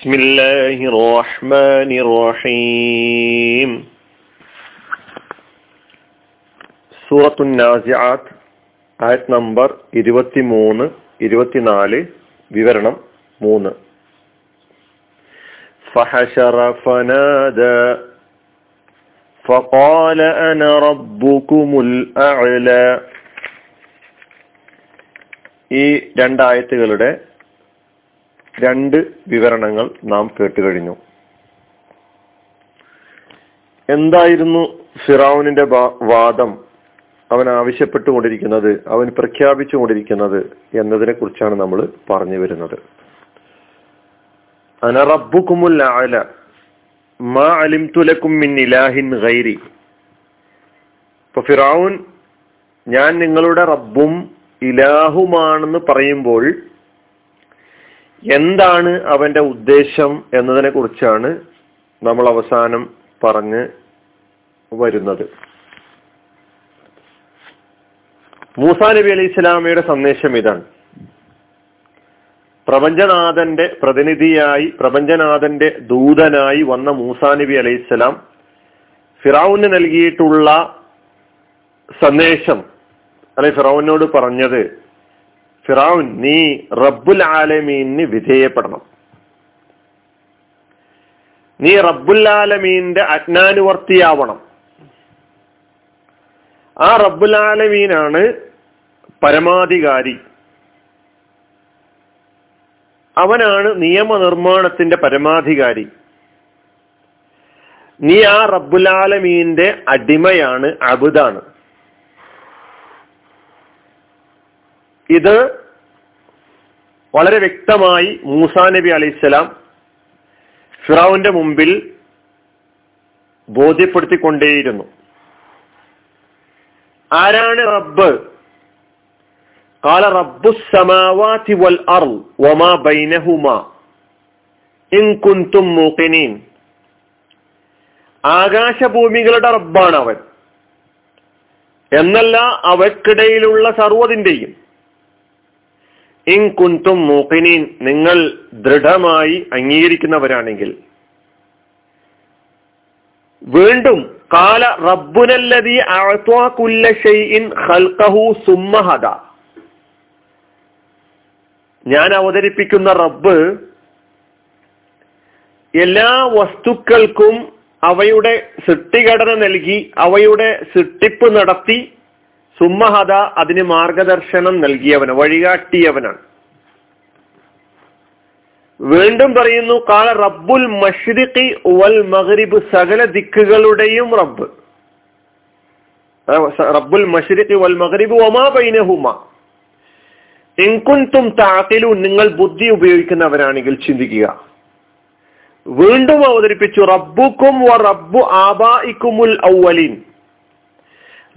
بسم الله الرحمن الرحيم സൂറത്തു നാസിആത്ത് ആയത് നമ്പർ ഇരുപത്തിമൂന്ന് ഇരുപത്തിനാല് വിവരണം മൂന്ന് فحشر فنادى فقال أنا ربكم الأعلى ഈ രണ്ടായത്തുകളുടെ രണ്ട് വിവരണങ്ങൾ നാം കേട്ടുകഴിഞ്ഞു. എന്തായിരുന്നു ഫിറാവുനിന്റെ വാദം? അവൻ ആവശ്യപ്പെട്ടുകൊണ്ടിരിക്കുന്നത് അവൻ പ്രഖ്യാപിച്ചുകൊണ്ടിരിക്കുന്നത് എന്നതിനെ കുറിച്ചാണ് നമ്മൾ പറഞ്ഞു വരുന്നത്. അല മാ ഗൈരി. ഫിറാവുൻ ഞാൻ നിങ്ങളുടെ റബ്ബും ഇലാഹുമാണെന്ന് പറയുമ്പോൾ എന്താണ് അവന്റെ ഉദ്ദേശം എന്നതിനെ കുറിച്ചാണ് നമ്മൾ അവസാനം പറഞ്ഞ് വരുന്നത്. മൂസാ നബി അലി ഇസ്ലാമിയുടെ സന്ദേശം ഇതാണ്. പ്രപഞ്ചനാഥന്റെ പ്രതിനിധിയായി പ്രപഞ്ചനാഥന്റെ ദൂതനായി വന്ന മൂസാ നബി അലൈഹിസ്സലാം ഫിറാവുന് നൽകിയിട്ടുള്ള സന്ദേശം അല്ലെ ഫിറാവുനോട് പറഞ്ഞത് ഫിറാവുൻ നീ റബ്ബുൽ ആലമീന് വിധേയപ്പെടണം. നീ റബ്ബുൽ ആലമീന്റെ അജ്ഞാനുവർത്തിയാവണം. ആ റബ്ബുൽ ആലമീനാണ് പരമാധികാരി. അവനാണ് നിയമനിർമ്മാണത്തിന്റെ പരമാധികാരി. നീ ആ റബ്ബുലാലമീന്റെ അടിമയാണ് അബുദാണ്. ഇത് വളരെ വ്യക്തമായി മൂസാ നബി അലൈഹിസ്സലാം ഫിറാവുന്റെ മുമ്പിൽ ബോധ്യപ്പെടുത്തിക്കൊണ്ടേയിരുന്നു. ആരാണ് റബ്ബ്? കാല റബ്ബു സമാവാതി വൽ ബൈനഹുമാ ഇൻ കുന്തും മൂക്കിനീൻ ആകാശഭൂമികളുടെ റബ്ബാണ് അവൻ. എന്നല്ല അവക്കിടയിലുള്ള സർവതിന്റെയും. ഇൻ കുന്തും മൂക്കിനീൻ നിങ്ങൾ ദൃഢമായി അംഗീകരിക്കുന്നവരാണെങ്കിൽ. വീണ്ടും കാല റബ്ബുനല്ലതി സുമ്മഹദ ഞാൻ അവതരിപ്പിക്കുന്ന റബ്ബ് എല്ലാ വസ്തുക്കൾക്കും അവയുടെ സൃഷ്ടിഘടന നൽകി അവയുടെ സൃഷ്ടിപ്പ് നടത്തി സുമ്മഹദ അതിന് മാർഗദർശനം നൽകിയവന് വഴികാട്ടിയവനാണ്. വീണ്ടും പറയുന്നു കാല റബ്ബുൽ മഷ്രിഖി വൽ മഗ്രിബ് സകല ദിക്കുകളുടെയും റബ്ബ്. റബ്ബുൽ മഷ്രിഖി വൽ മഗ്രിബ് ഒമാ ബൈനഹുമ. എങ്കുൻതും താക്കിലു നിങ്ങൾ ബുദ്ധി ഉപയോഗിക്കുന്നവരാണെങ്കിൽ ചിന്തിക്കുക. വീണ്ടും അവതരിപ്പിച്ചു റബ്ബുക്കും വ റബ്ബു ആബായിക്കുമുൽ ഔവലീൻ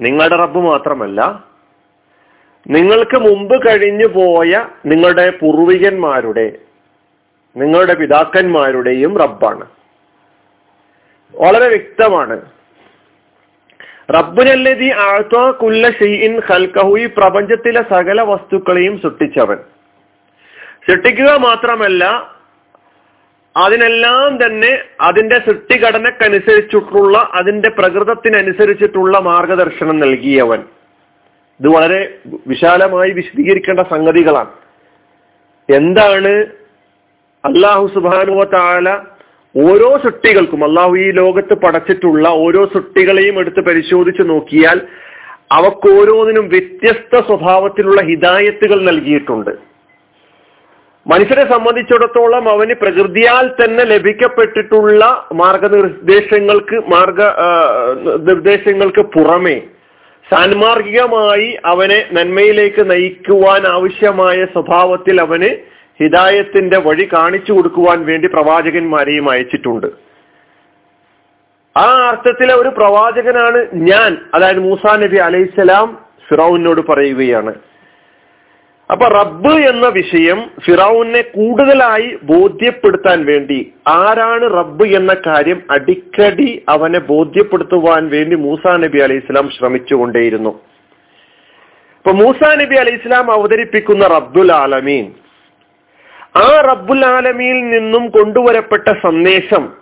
നിങ്ങളുടെ റബ്ബ് മാത്രമല്ല നിങ്ങൾക്ക് മുമ്പ് കഴിഞ്ഞു പോയ നിങ്ങളുടെ പൂർവികന്മാരുടെ നിങ്ങളുടെ പിതാക്കന്മാരുടെയും റബ്ബാണ്. വളരെ വ്യക്തമാണ്. റബ്ബുനല്ലതി ആഴ്ത്തോ കുല്ല ഷെയ്ൻ ഹൽക്കഹു ഈ പ്രപഞ്ചത്തിലെ സകല വസ്തുക്കളെയും സൃഷ്ടിച്ചവൻ. സൃഷ്ടിക്കുക മാത്രമല്ല അതിനെല്ലാം തന്നെ അതിന്റെ സൃഷ്ടിഘടനക്കനുസരിച്ചിട്ടുള്ള അതിന്റെ പ്രകൃതത്തിനനുസരിച്ചിട്ടുള്ള മാർഗദർശനം നൽകിയവൻ. ഇത് വളരെ വിശാലമായി വിശദീകരിക്കേണ്ട സംഗതികളാണ്. എന്താണ് അള്ളാഹു സുബാനുവ താല ഓരോ സൃഷ്ടികൾക്കും അള്ളാഹു ഈ ലോകത്ത് പടച്ചിട്ടുള്ള ഓരോ സൃഷ്ടികളെയും എടുത്ത് പരിശോധിച്ച് നോക്കിയാൽ അവക്കോരോന്നിനും വ്യത്യസ്ത സ്വഭാവത്തിലുള്ള ഹിദായത്തുകൾ നൽകിയിട്ടുണ്ട്. മനുഷ്യരെ സംബന്ധിച്ചിടത്തോളം അവന് പ്രകൃതിയാൽ തന്നെ ലഭിക്കപ്പെട്ടിട്ടുള്ള മാർഗനിർദ്ദേശങ്ങൾക്ക് മാർഗ നിർദ്ദേശങ്ങൾക്ക് പുറമേ സാൻമാർഗികമായി അവനെ നന്മയിലേക്ക് നയിക്കുവാൻ ആവശ്യമായ സ്വഭാവത്തിൽ അവന് ഹിദായത്തിന്റെ വഴി കാണിച്ചു കൊടുക്കുവാൻ വേണ്ടി പ്രവാചകന്മാരെയും അയച്ചിട്ടുണ്ട്. ആ അർത്ഥത്തിലെ ഒരു പ്രവാചകനാണ് ഞാൻ. അതായത് മൂസാ നബി അലൈഹിസ്സലാം ഫിറൌനോട് പറയുകയാണ്. അപ്പൊ റബ്ബ് എന്ന വിഷയം ഫിറൌനെ കൂടുതലായി ബോധ്യപ്പെടുത്താൻ വേണ്ടി ആരാണ് റബ്ബ് എന്ന കാര്യം അടിക്കടി അവനെ ബോധ്യപ്പെടുത്തുവാൻ വേണ്ടി മൂസ നബി അലൈഹി ഇസ്ലാം ശ്രമിച്ചുകൊണ്ടേയിരുന്നു. ഇപ്പൊ മൂസാ നബി അലൈഹി ഇസ്ലാം അവതരിപ്പിക്കുന്ന റബ്ബുൽ ആലമീൻ ആ റബ്ബുൽ ആലമിയിൽ നിന്നും കൊണ്ടുവരപ്പെട്ട സന്ദേശം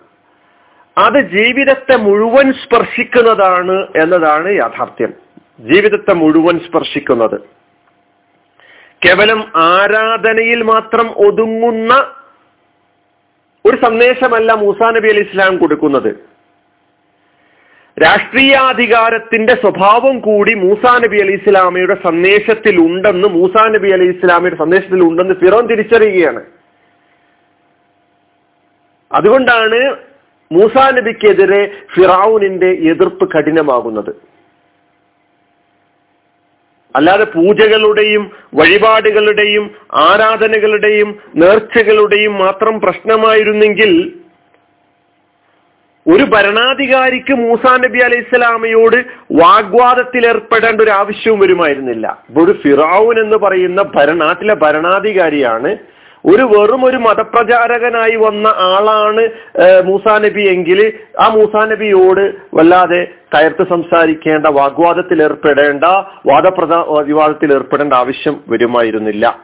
അത് ജീവിതത്തെ മുഴുവൻ സ്പർശിക്കുന്നതാണ് എന്നതാണ് യാഥാർത്ഥ്യം. ജീവിതത്തെ മുഴുവൻ സ്പർശിക്കുന്നത്. കേവലം ആരാധനയിൽ മാത്രം ഒതുങ്ങുന്ന ഒരു സന്ദേശമല്ല മൂസാ നബി അലി ഇസ്ലാം കൊടുക്കുന്നത്. രാഷ്ട്രീയാധികാരത്തിന്റെ സ്വഭാവം കൂടി മൂസാ നബി അലി ഇസ്ലാമയുടെ സന്ദേശത്തിൽ ഉണ്ടെന്ന് മൂസാ നബി അലി ഇസ്ലാമിയുടെ സന്ദേശത്തിൽ ഉണ്ടെന്ന് ഫിറോൻ തിരിച്ചറിയുകയാണ്. അതുകൊണ്ടാണ് മൂസാ നബിക്കെതിരെ ഫിറാവുനിന്റെ എതിർപ്പ് കഠിനമാകുന്നത്. അല്ലാതെ പൂജകളുടെയും വഴിപാടുകളുടെയും ആരാധനകളുടെയും നേർച്ചകളുടെയും മാത്രം പ്രശ്നമായിരുന്നെങ്കിൽ ഒരു ഭരണാധികാരിക്ക് മൂസാ നബി അലൈഹി സ്വലാമയോട് വാഗ്വാദത്തിൽ ഏർപ്പെടേണ്ട ഒരു ആവശ്യവും വരുമായിരുന്നില്ല. ഇപ്പൊ ഒരു ഫിറാവുൻ എന്ന് പറയുന്ന ഭരണാട്ടിലെ ഭരണാധികാരിയാണ് ഒരു വെറും ഒരു മതപ്രചാരകനായി വന്ന ആളാണ് മൂസാ നബി എങ്കിൽ ആ മൂസാ നബിയോട് വല്ലാതെ കയർത്ത് സംസാരിക്കേണ്ട വാഗ്വാദത്തിൽ ഏർപ്പെടേണ്ട വാദപ്രദ വിവാദത്തിൽ ഏർപ്പെടേണ്ട ആവശ്യം വരുമായിരുന്നില്ല.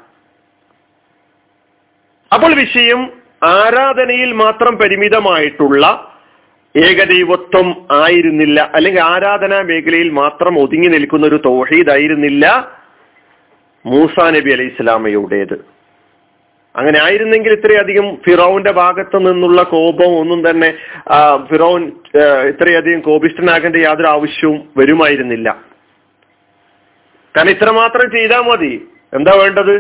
അപ്പോൾ വിഷയം ആരാധനയിൽ മാത്രം പരിമിതമായിട്ടുള്ള ഏകദൈവത്വം ആയിരുന്നില്ല. അല്ലെങ്കിൽ ആരാധനാ മേഖലയിൽ മാത്രം ഒതുങ്ങി നിൽക്കുന്ന ഒരു തോഹീദ് ആയിരുന്നില്ല മൂസാ നബി അലൈഹി ഇസ്ലാമയുടേത്. അങ്ങനെ ആയിരുന്നെങ്കിൽ ഇത്രയധികം ഫിറോവിന്റെ ഭാഗത്ത് നിന്നുള്ള കോപം ഒന്നും തന്നെ ഫിറോൻ ഇത്രയധികം കോപിഷ്ടനാകേണ്ട യാതൊരു ആവശ്യവും വരുമായിരുന്നില്ല. കാരണം ഇത്രമാത്രം ചെയ്താൽ മതി. എന്താ വേണ്ടത്?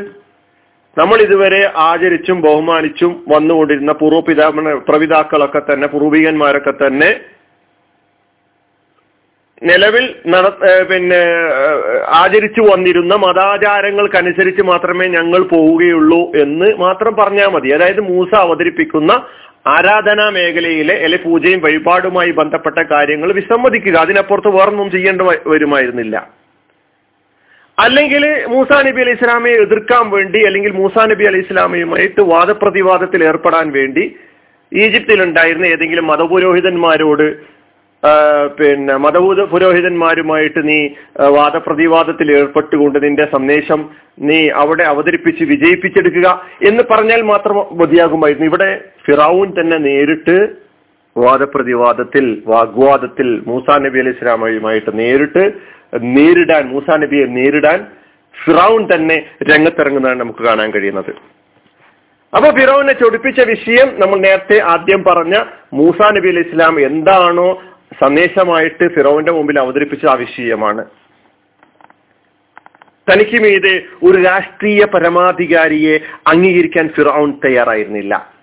നമ്മൾ ഇതുവരെ ആചരിച്ചും ബഹുമാനിച്ചും വന്നുകൊണ്ടിരുന്ന പൂർവപിതാ പ്രവിതാക്കളൊക്കെ തന്നെ പൂർവികന്മാരൊക്കെ തന്നെ നിലവിൽ നട പിന്നെ ആചരിച്ചു വന്നിരുന്ന മതാചാരങ്ങൾക്കനുസരിച്ച് മാത്രമേ ഞങ്ങൾ പോവുകയുള്ളൂ എന്ന് മാത്രം പറഞ്ഞാൽ മതി. അതായത് മൂസ അവതരിപ്പിക്കുന്ന ആരാധനാ മേഖലയിലെ അല്ലെ പൂജയും വഴിപാടുമായി ബന്ധപ്പെട്ട കാര്യങ്ങൾ വിസമ്മതിക്കുക. അതിനപ്പുറത്ത് വേറൊന്നും ചെയ്യേണ്ട വരുമായിരുന്നില്ല. അല്ലെങ്കിൽ മൂസാ നബി അലൈഹി ഇസ്ലാമയെ എതിർക്കാൻ വേണ്ടി അല്ലെങ്കിൽ മൂസാ നബി അലൈഹി ഇസ്ലാമയുമായിട്ട് വാദപ്രതിവാദത്തിൽ ഏർപ്പെടാൻ വേണ്ടി ഈജിപ്തിലുണ്ടായിരുന്ന ഏതെങ്കിലും മതപുരോഹിതന്മാരോട് പിന്നെ മതഭൂത പുരോഹിതന്മാരുമായിട്ട് നീ വാദപ്രതിവാദത്തിൽ ഏർപ്പെട്ടുകൊണ്ട് നിന്റെ സന്ദേശം നീ അവിടെ അവതരിപ്പിച്ച് വിജയിപ്പിച്ചെടുക്കുക എന്ന് പറഞ്ഞാൽ മാത്രം മതിയാകുമായിരുന്നു. ഇവിടെ ഫിറാവൂൻ തന്നെ നേരിട്ട് വാദപ്രതിവാദത്തിൽ വാഗ്വാദത്തിൽ മൂസാ നബി അലി ഇസ്ലാമയുമായിട്ട് നേരിട്ട് നേരിടാൻ മൂസാ നബിയെ നേരിടാൻ ഫിറൌൻ തന്നെ രംഗത്തിറങ്ങുന്നതാണ് നമുക്ക് കാണാൻ കഴിയുന്നത്. അപ്പൊ ഫിറൌനെ ചൊടിപ്പിച്ച വിഷയം നമ്മൾ നേരത്തെ ആദ്യം പറഞ്ഞ മൂസാ നബി അലി ഇസ്ലാം എന്താണോ സന്ദേശമായിട്ട് ഫിറോവിന്റെ മുമ്പിൽ അവതരിപ്പിച്ച ആ വിഷയമാണ് തനിക്ക് മീതെ ഒരു രാഷ്ട്രീയ പരമാധികാരിയെ അംഗീകരിക്കാൻ ഫിറോൺ തയ്യാറായിരുന്നില്ല.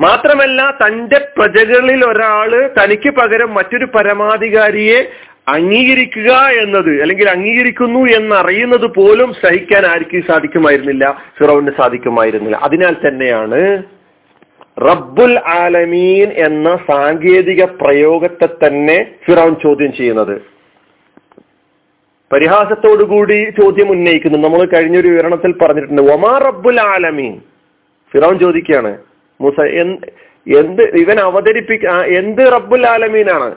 മാത്രമല്ല തന്റെ പ്രജകളിൽ ഒരാൾ തനിക്ക് പകരം മറ്റൊരു പരമാധികാരിയെ അംഗീകരിക്കുക എന്നത് അല്ലെങ്കിൽ അംഗീകരിക്കുന്നു എന്നറിയുന്നത് പോലും സഹിക്കാൻ ആർക്കും സാധിക്കുമായിരുന്നില്ല ഫിറോവിന് സാധിക്കുമായിരുന്നില്ല. അതിനാൽ തന്നെയാണ് റബ്ബുൽ ആലമീൻ എന്ന സാങ്കേതിക പ്രയോഗത്തെ തന്നെ ഫിറോൻ ചോദ്യം ചെയ്യുന്നത്. പരിഹാസത്തോടുകൂടി ചോദ്യം ഉന്നയിക്കുന്നു. നമ്മൾ കഴിഞ്ഞൊരു വിവരണത്തിൽ പറഞ്ഞിട്ടുണ്ട് ഒമാ റബ്ബുൽ ആലമീൻ? ഫിറോൻ ചോദിക്കുകയാണ് മൂസ എന്ത് ഇവൻ അവതരിപ്പിക്ക എന്ത് റബ്ബുൽ ആലമീനാണ്?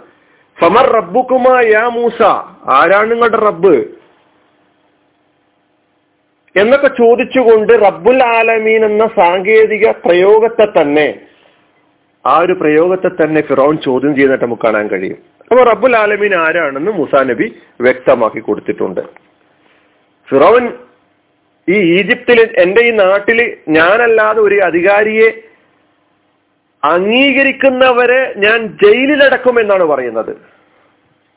ഫമർ റബ്ബുക്കുമാ യാ മൂസ? ആരാണ് നിങ്ങളുടെ റബ്ബ്? എന്നൊക്കെ ചോദിച്ചുകൊണ്ട് റബ്ബുൽ ആലമീൻ എന്ന സാങ്കേതിക പ്രയോഗത്തെ തന്നെ ആ ഒരു പ്രയോഗത്തെ തന്നെ ഫിറോൻ ചോദ്യം ചെയ്യുന്നതായിട്ട് നമുക്ക് കാണാൻ കഴിയും. അപ്പൊ റബ്ബുൽ ആലമീൻ ആരാണെന്ന് മുസാ നബി വ്യക്തമാക്കി കൊടുത്തിട്ടുണ്ട്. ഫിറോൻ ഈ ഈജിപ്തിൽ എന്റെ ഈ നാട്ടിൽ ഞാനല്ലാതെ ഒരു അധികാരിയെ അംഗീകരിക്കുന്നവരെ ഞാൻ ജയിലിലടക്കും എന്നാണ് പറയുന്നത്.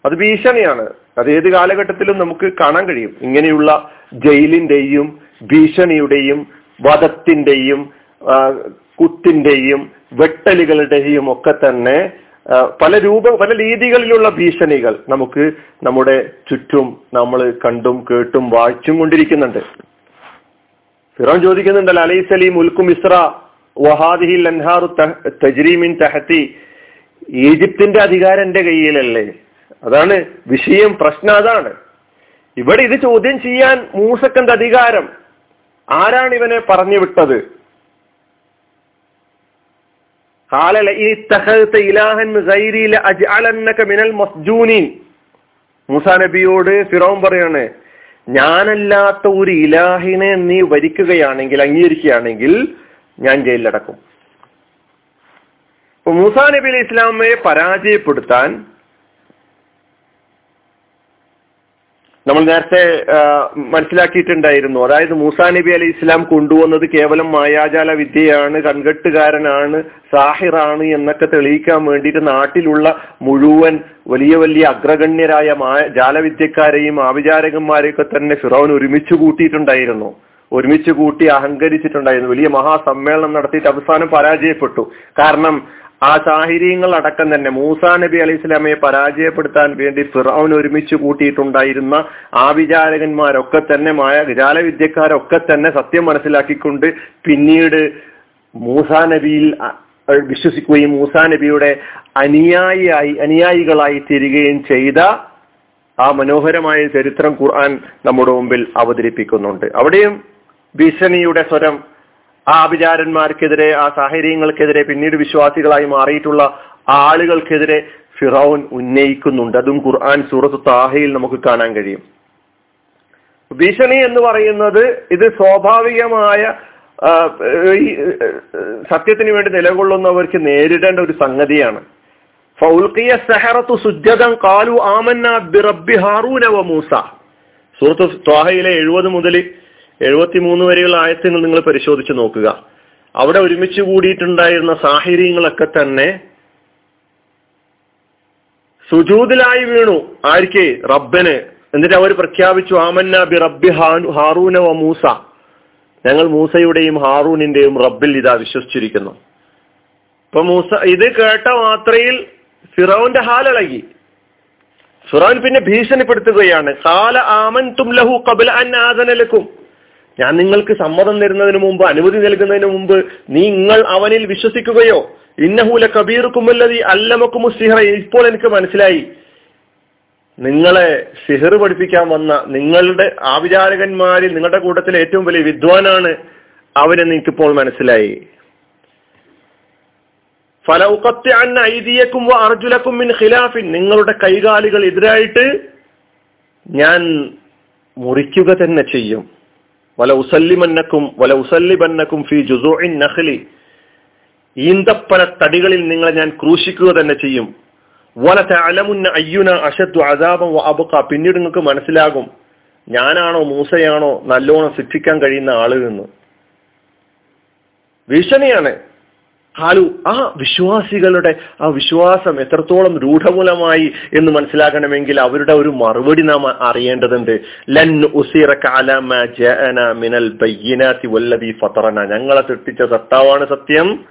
അത് ഭീഷണിയാണ്. അത് ഏത് കാലഘട്ടത്തിലും നമുക്ക് കാണാൻ കഴിയും. ഇങ്ങനെയുള്ള ജയിലിന്റെയും ഭീഷണിയുടെയും വധത്തിന്റെയും കുത്തിന്റെയും വെട്ടലുകളുടെയും ഒക്കെ തന്നെ പല രൂപ പല രീതികളിലുള്ള ഭീഷണികൾ നമുക്ക് നമ്മുടെ ചുറ്റും നമ്മൾ കണ്ടും കേട്ടും വായിച്ചും കൊണ്ടിരിക്കുന്നുണ്ട്. ഫിറോൻ ചോദിക്കുന്നുണ്ടല്ലോ അലൈസലീം ഉൽക്കും ഇസ്ര വഹാദിഹിൽ അൻഹാറു തജ്രീമിൻ തഹത്തി ഈജിപ്തിന്റെ അധികാരം എന്റെ കയ്യിലല്ലേ? അതാണ് വിഷയം പ്രശ്നം അതാണ്. ഇവിടെ ഇത് ചോദ്യം ചെയ്യാൻ മൂസക്കന്റെ അധികാരം. ആരാണ് ഇവനെ പറഞ്ഞു വിട്ടത്? മൂസാ നബിയോട് ഫിറോൻ പറയാണ് ഞാനല്ലാത്ത ഒരു ഇലാഹിനെ നീ വരിക്കുകയാണെങ്കിൽ അംഗീകരിക്കുകയാണെങ്കിൽ ഞാൻ ജയിലിലടക്കും. മൂസാ നബി അലൈഹി ഇസ്ലാമയെ പരാജയപ്പെടുത്താൻ നമ്മൾ നേരത്തെ മനസ്സിലാക്കിയിട്ടുണ്ടായിരുന്നു. അതായത് മൂസാ നബി അലി ഇസ്ലാം കൊണ്ടുവന്നത് കേവലം മായാജാല വിദ്യയാണ് കൺകെട്ടുകാരനാണ് സാഹിറാണ് എന്നൊക്കെ തെളിയിക്കാൻ വേണ്ടിയിട്ട് നാട്ടിലുള്ള മുഴുവൻ വലിയ വലിയ അഗ്രഗണ്യരായ ജാലവിദ്യക്കാരെയും ആവിചാരകന്മാരെയൊക്കെ തന്നെ ഫിറോൻ ഒരുമിച്ച് കൂട്ടിയിട്ടുണ്ടായിരുന്നു. ഒരുമിച്ച് കൂട്ടി അഹങ്കരിച്ചിട്ടുണ്ടായിരുന്നു. വലിയ മഹാസമ്മേളനം നടത്തിയിട്ട് അവസാനം പരാജയപ്പെട്ടു. കാരണം ആ സാഹിര്യങ്ങൾ അടക്കം തന്നെ. മൂസാ നബി അലൈഹി സ്വലാമയെ പരാജയപ്പെടുത്താൻ വേണ്ടി ഫിറൌൻ ഒരുമിച്ച് കൂട്ടിയിട്ടുണ്ടായിരുന്ന ആ വിചാരകന്മാരൊക്കെ തന്നെ മായ വിദ്യക്കാരൊക്കെ തന്നെ സത്യം മനസ്സിലാക്കിക്കൊണ്ട് പിന്നീട് മൂസാ നബിയിൽ വിശ്വസിക്കുകയും മൂസാ നബിയുടെ അനുയായിയായി അനുയായികളായി തീരുകയും ചെയ്ത ആ മനോഹരമായ ചരിത്രം ഖുർആൻ നമ്മുടെ മുമ്പിൽ അവതരിപ്പിക്കുന്നുണ്ട്. അവിടെയും ഭീഷണിയുടെ സ്വരം ആ അഭിചാരന്മാർക്കെതിരെ ആ സാഹചര്യങ്ങൾക്കെതിരെ പിന്നീട് വിശ്വാസികളായി മാറിയിട്ടുള്ള ആളുകൾക്കെതിരെ ഫിറൌൻ ഉന്നയിക്കുന്നുണ്ട്. അതും ഖുർആൻ സൂറത്ത് താഹയിൽ നമുക്ക് കാണാൻ കഴിയും. ഭീഷണി എന്ന് പറയുന്നത് ഇത് സ്വാഭാവികമായ ഈ സത്യത്തിന് വേണ്ടി നിലകൊള്ളുന്നവർക്ക് നേരിടേണ്ട ഒരു സംഗതിയാണ്. ഫൗൽക്കിയ സഹറത്തു സുജദം കാലു ആമന്ന ബിറബി ഹാറൂനവ മൂസ. സൂറത്ത് ത്വാഹയിലെ എഴുപത് മുതൽ എഴുപത്തിമൂന്ന് വരെയുള്ള ആയത്തുകൾ നിങ്ങൾ പരിശോധിച്ച് നോക്കുക. അവിടെ ഒരുമിച്ച് കൂടിയിട്ടുണ്ടായിരുന്ന സാഹചര്യങ്ങളൊക്കെ തന്നെ സുജൂതിലായി വീണു. ആർക്ക് റബ്ബന്. എന്നിട്ട് അവർ പ്രഖ്യാപിച്ചു ആമന്ന ബി റബ്ബി ഹാറൂന വ മൂസ. ഞങ്ങൾ മൂസയുടെയും ഹാറൂനിന്റെയും റബ്ബിൽ ഇതാ വിശ്വസിച്ചിരിക്കുന്നു. ഇപ്പൊ മൂസ ഇത് കേട്ട മാത്രയിൽ ഫിറോന്റെ ഹാലിളകി ഫിറോൻ പിന്നെ ഭീഷണിപ്പെടുത്തുകയാണ്. കാല ആമൻ തും ലഹു കബിൽ അൻ ആദനലക്കും ഞാൻ നിങ്ങൾക്ക് സമ്മതം തരുന്നതിന് മുമ്പ് അനുമതി നൽകുന്നതിന് മുമ്പ് നിങ്ങൾ അവനിൽ വിശ്വസിക്കുകയോ ഇന്നഹൂല കബീർ കുമ്മല്ലതി അല്ലമക്കുമു സിഹറ ഇപ്പോൾ എനിക്ക് മനസ്സിലായി. നിങ്ങളെ സിഹർ പഠിപ്പിക്കാൻ വന്ന നിങ്ങളുടെ ആവിചാരകന്മാരിൽ നിങ്ങളുടെ കൂട്ടത്തിലെ ഏറ്റവും വലിയ വിദ്വാനാണ് അവനെ നിങ്ങൾക്കിപ്പോൾ മനസ്സിലായി. ഫലൗക്കത്തെ അന്ന ഐതിയക്കും അർജുലക്കും മിൻ ഖിലാഫിൻ നിങ്ങളുടെ കൈകാലുകൾ എതിരായിട്ട് ഞാൻ മുറിക്കുക തന്നെ ചെയ്യും. വല ഉസല്ലിമന്നക്കും വല ഉസല്ലിബന്നക്കും ഫി ജുസൂഇൻ നഖ്ലി. ഈന്തപ്പന തടികളിൽ നിങ്ങളെ ഞാൻ ക്രൂശിക്കുക തന്നെ ചെയ്യും. വല തഅലമുന്ന അയ്യുന അഷദ്ദു അതാപം അബുക്ക പിന്നീട് നിങ്ങൾക്ക് മനസ്സിലാകും ഞാനാണോ മൂസയാണോ നല്ലോണം ശിക്ഷിക്കാൻ കഴിയുന്ന ആൾ എന്ന് ഭീഷണിയാണ്. ഹാലു ആ വിശ്വാസികളുടെ ആ വിശ്വാസം എത്രത്തോളം രൂഢമൂലമായി എന്ന് മനസ്സിലാക്കണമെങ്കിൽ അവരുടെ ഒരു മറുപടി നാം അറിയേണ്ടതുണ്ട്. ലൻ മിനൽ ഫതറന. ഞങ്ങളെ തെട്ടിച്ച സത്താവാണ് സത്യം.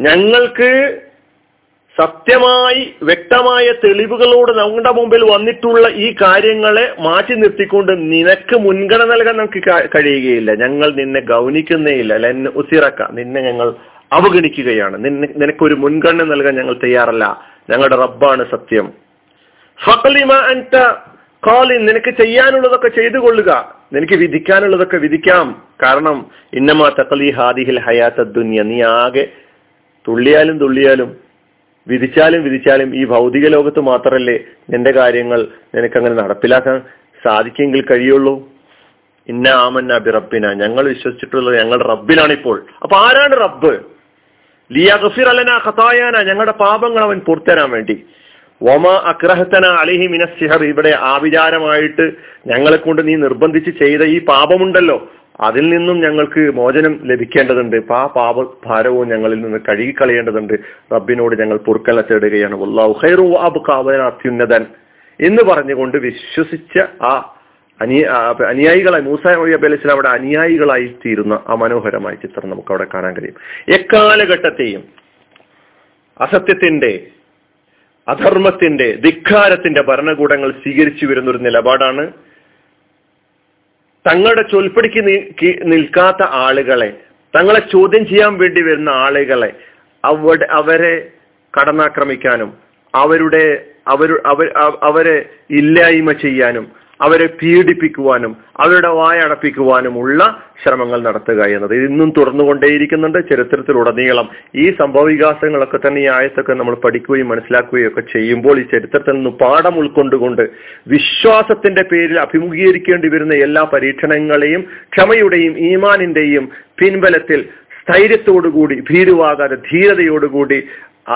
ഞങ്ങൾക്ക് സത്യമായി വ്യക്തമായ തെളിവുകളോട് നമ്മുടെ മുമ്പിൽ വന്നിട്ടുള്ള ഈ കാര്യങ്ങളെ മാറ്റി നിർത്തിക്കൊണ്ട് നിനക്ക് മുൻഗണന നൽകാൻ നമുക്ക് കഴിയുകയില്ല. ഞങ്ങൾ നിന്നെ ഗൗനിക്കുന്നേയില്ല. അല്ല എന്നെ ഉസിറക്ക. നിന്നെ ഞങ്ങൾ അവഗണിക്കുകയാണ്. നിന്നെ നിനക്കൊരു മുൻഗണന നൽകാൻ ഞങ്ങൾ തയ്യാറല്ല. ഞങ്ങളുടെ റബ്ബാണ് സത്യം. ഫക്കലിമ അൻത കോളിൻ നിനക്ക് ചെയ്യാനുള്ളതൊക്കെ ചെയ്തു കൊള്ളുക നിനക്ക് വിധിക്കാനുള്ളതൊക്കെ വിധിക്കാം. കാരണം ഇന്നമാ തക്കലി ഹാദിഹിൽ ഹയാത്ത ദുന്യ. നീ ആകെ തുള്ളിയാലും തുള്ളിയാലും വിധിച്ചാലും വിധിച്ചാലും ഈ ഭൗതിക ലോകത്ത് മാത്രമല്ലേ നിന്റെ കാര്യങ്ങൾ നിനക്കങ്ങനെ നടപ്പിലാക്കാൻ സാധിക്കെങ്കിൽ കഴിയുള്ളൂ? ഇന്ന ആമന്ന ബിറബിന ഞങ്ങൾ വിശ്വസിച്ചിട്ടുള്ളത് ഞങ്ങൾ റബ്ബിലാണ് ഇപ്പോൾ അപ്പൊ ആരാണ് റബ്ബ്? ലിയ ഗഫിർ അലന ഖതായാന. ഞങ്ങളുടെ പാപങ്ങൾ അവൻ പൂർത്തരാൻ വേണ്ടി. ഒമ അക്രഹത്തന അലിഹി മിനസ് ഇവിടെ ആവിചാരമായിട്ട് ഞങ്ങളെ കൊണ്ട് നീ നിർബന്ധിച്ച് ചെയ്ത ഈ പാപമുണ്ടല്ലോ. അതിൽ നിന്നും ഞങ്ങൾക്ക് മോചനം ലഭിക്കേണ്ടതുണ്ട്. ആ പാപ ഭാരവും ഞങ്ങളിൽ നിന്ന് കഴുകിക്കളയേണ്ടതുണ്ട്. റബ്ബിനോട് ഞങ്ങൾ പൊറുക്കല തേടുകയാണ്. അത്യുന്നതൻ എന്ന് പറഞ്ഞുകൊണ്ട് വിശ്വസിച്ച ആ അനിയ അനുയായികളായി മൂസ അബി അലൈഹി അവിടെ അനുയായികളായി തീരുന്ന ആ മനോഹരമായ ചിത്രം നമുക്ക് അവിടെ കാണാൻ കഴിയും. എക്കാലഘട്ടത്തെയും അസത്യത്തിന്റെ അധർമ്മത്തിന്റെ ധിക്കാരത്തിന്റെ ഭരണകൂടങ്ങൾ സ്വീകരിച്ചു വരുന്ന ഒരു നിലപാടാണ് തങ്ങളുടെ ചൊൽപ്പടിക്ക് നിൽക്കാത്ത ആളുകളെ തങ്ങളെ ചോദ്യം ചെയ്യാൻ വേണ്ടി വരുന്ന ആളുകളെ അവിടെ അവരെ കടന്നാക്രമിക്കാനും അവരുടെ അവർ അവരെ ഇല്ലായ്മ ചെയ്യാനും അവരെ പീഡിപ്പിക്കുവാനും അവരുടെ വായ അടപ്പിക്കുവാനുമുള്ള ശ്രമങ്ങൾ നടത്തുക എന്നത് ഇന്നും തുടർന്നുകൊണ്ടേയിരിക്കുന്നുണ്ട്. ചരിത്രത്തിലുടനീളം ഈ സംഭവ വികാസങ്ങളൊക്കെ തന്നെ ഈ ആയത്തൊക്കെ നമ്മൾ പഠിക്കുകയും മനസ്സിലാക്കുകയും ഒക്കെ ചെയ്യുമ്പോൾ ഈ ചരിത്രത്തിൽ നിന്ന് പാഠം ഉൾക്കൊണ്ടുകൊണ്ട് വിശ്വാസത്തിന്റെ പേരിൽ അഭിമുഖീകരിക്കേണ്ടി വരുന്ന എല്ലാ പരീക്ഷണങ്ങളെയും ക്ഷമയുടെയും ഈമാനിന്റെയും പിൻബലത്തിൽ സ്ഥൈര്യത്തോടുകൂടി ഭീരുവാകാതെ ധീരതയോടുകൂടി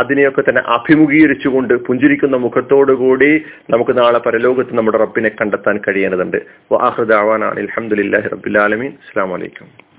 അതിനെയൊക്കെ തന്നെ അഭിമുഖീകരിച്ചുകൊണ്ട് പുഞ്ചിരിക്കുന്ന മുഖത്തോടുകൂടി നമുക്ക് നാളെ പരലോകത്ത് നമ്മുടെ റബ്ബിനെ കണ്ടെത്താൻ കഴിയേണ്ടതുണ്ട്. അഹൃദാവാനാണ് അലഹമുല്ലാഹി റബ്ബുലാലമീൻ അസ്സാം വലൈക്കും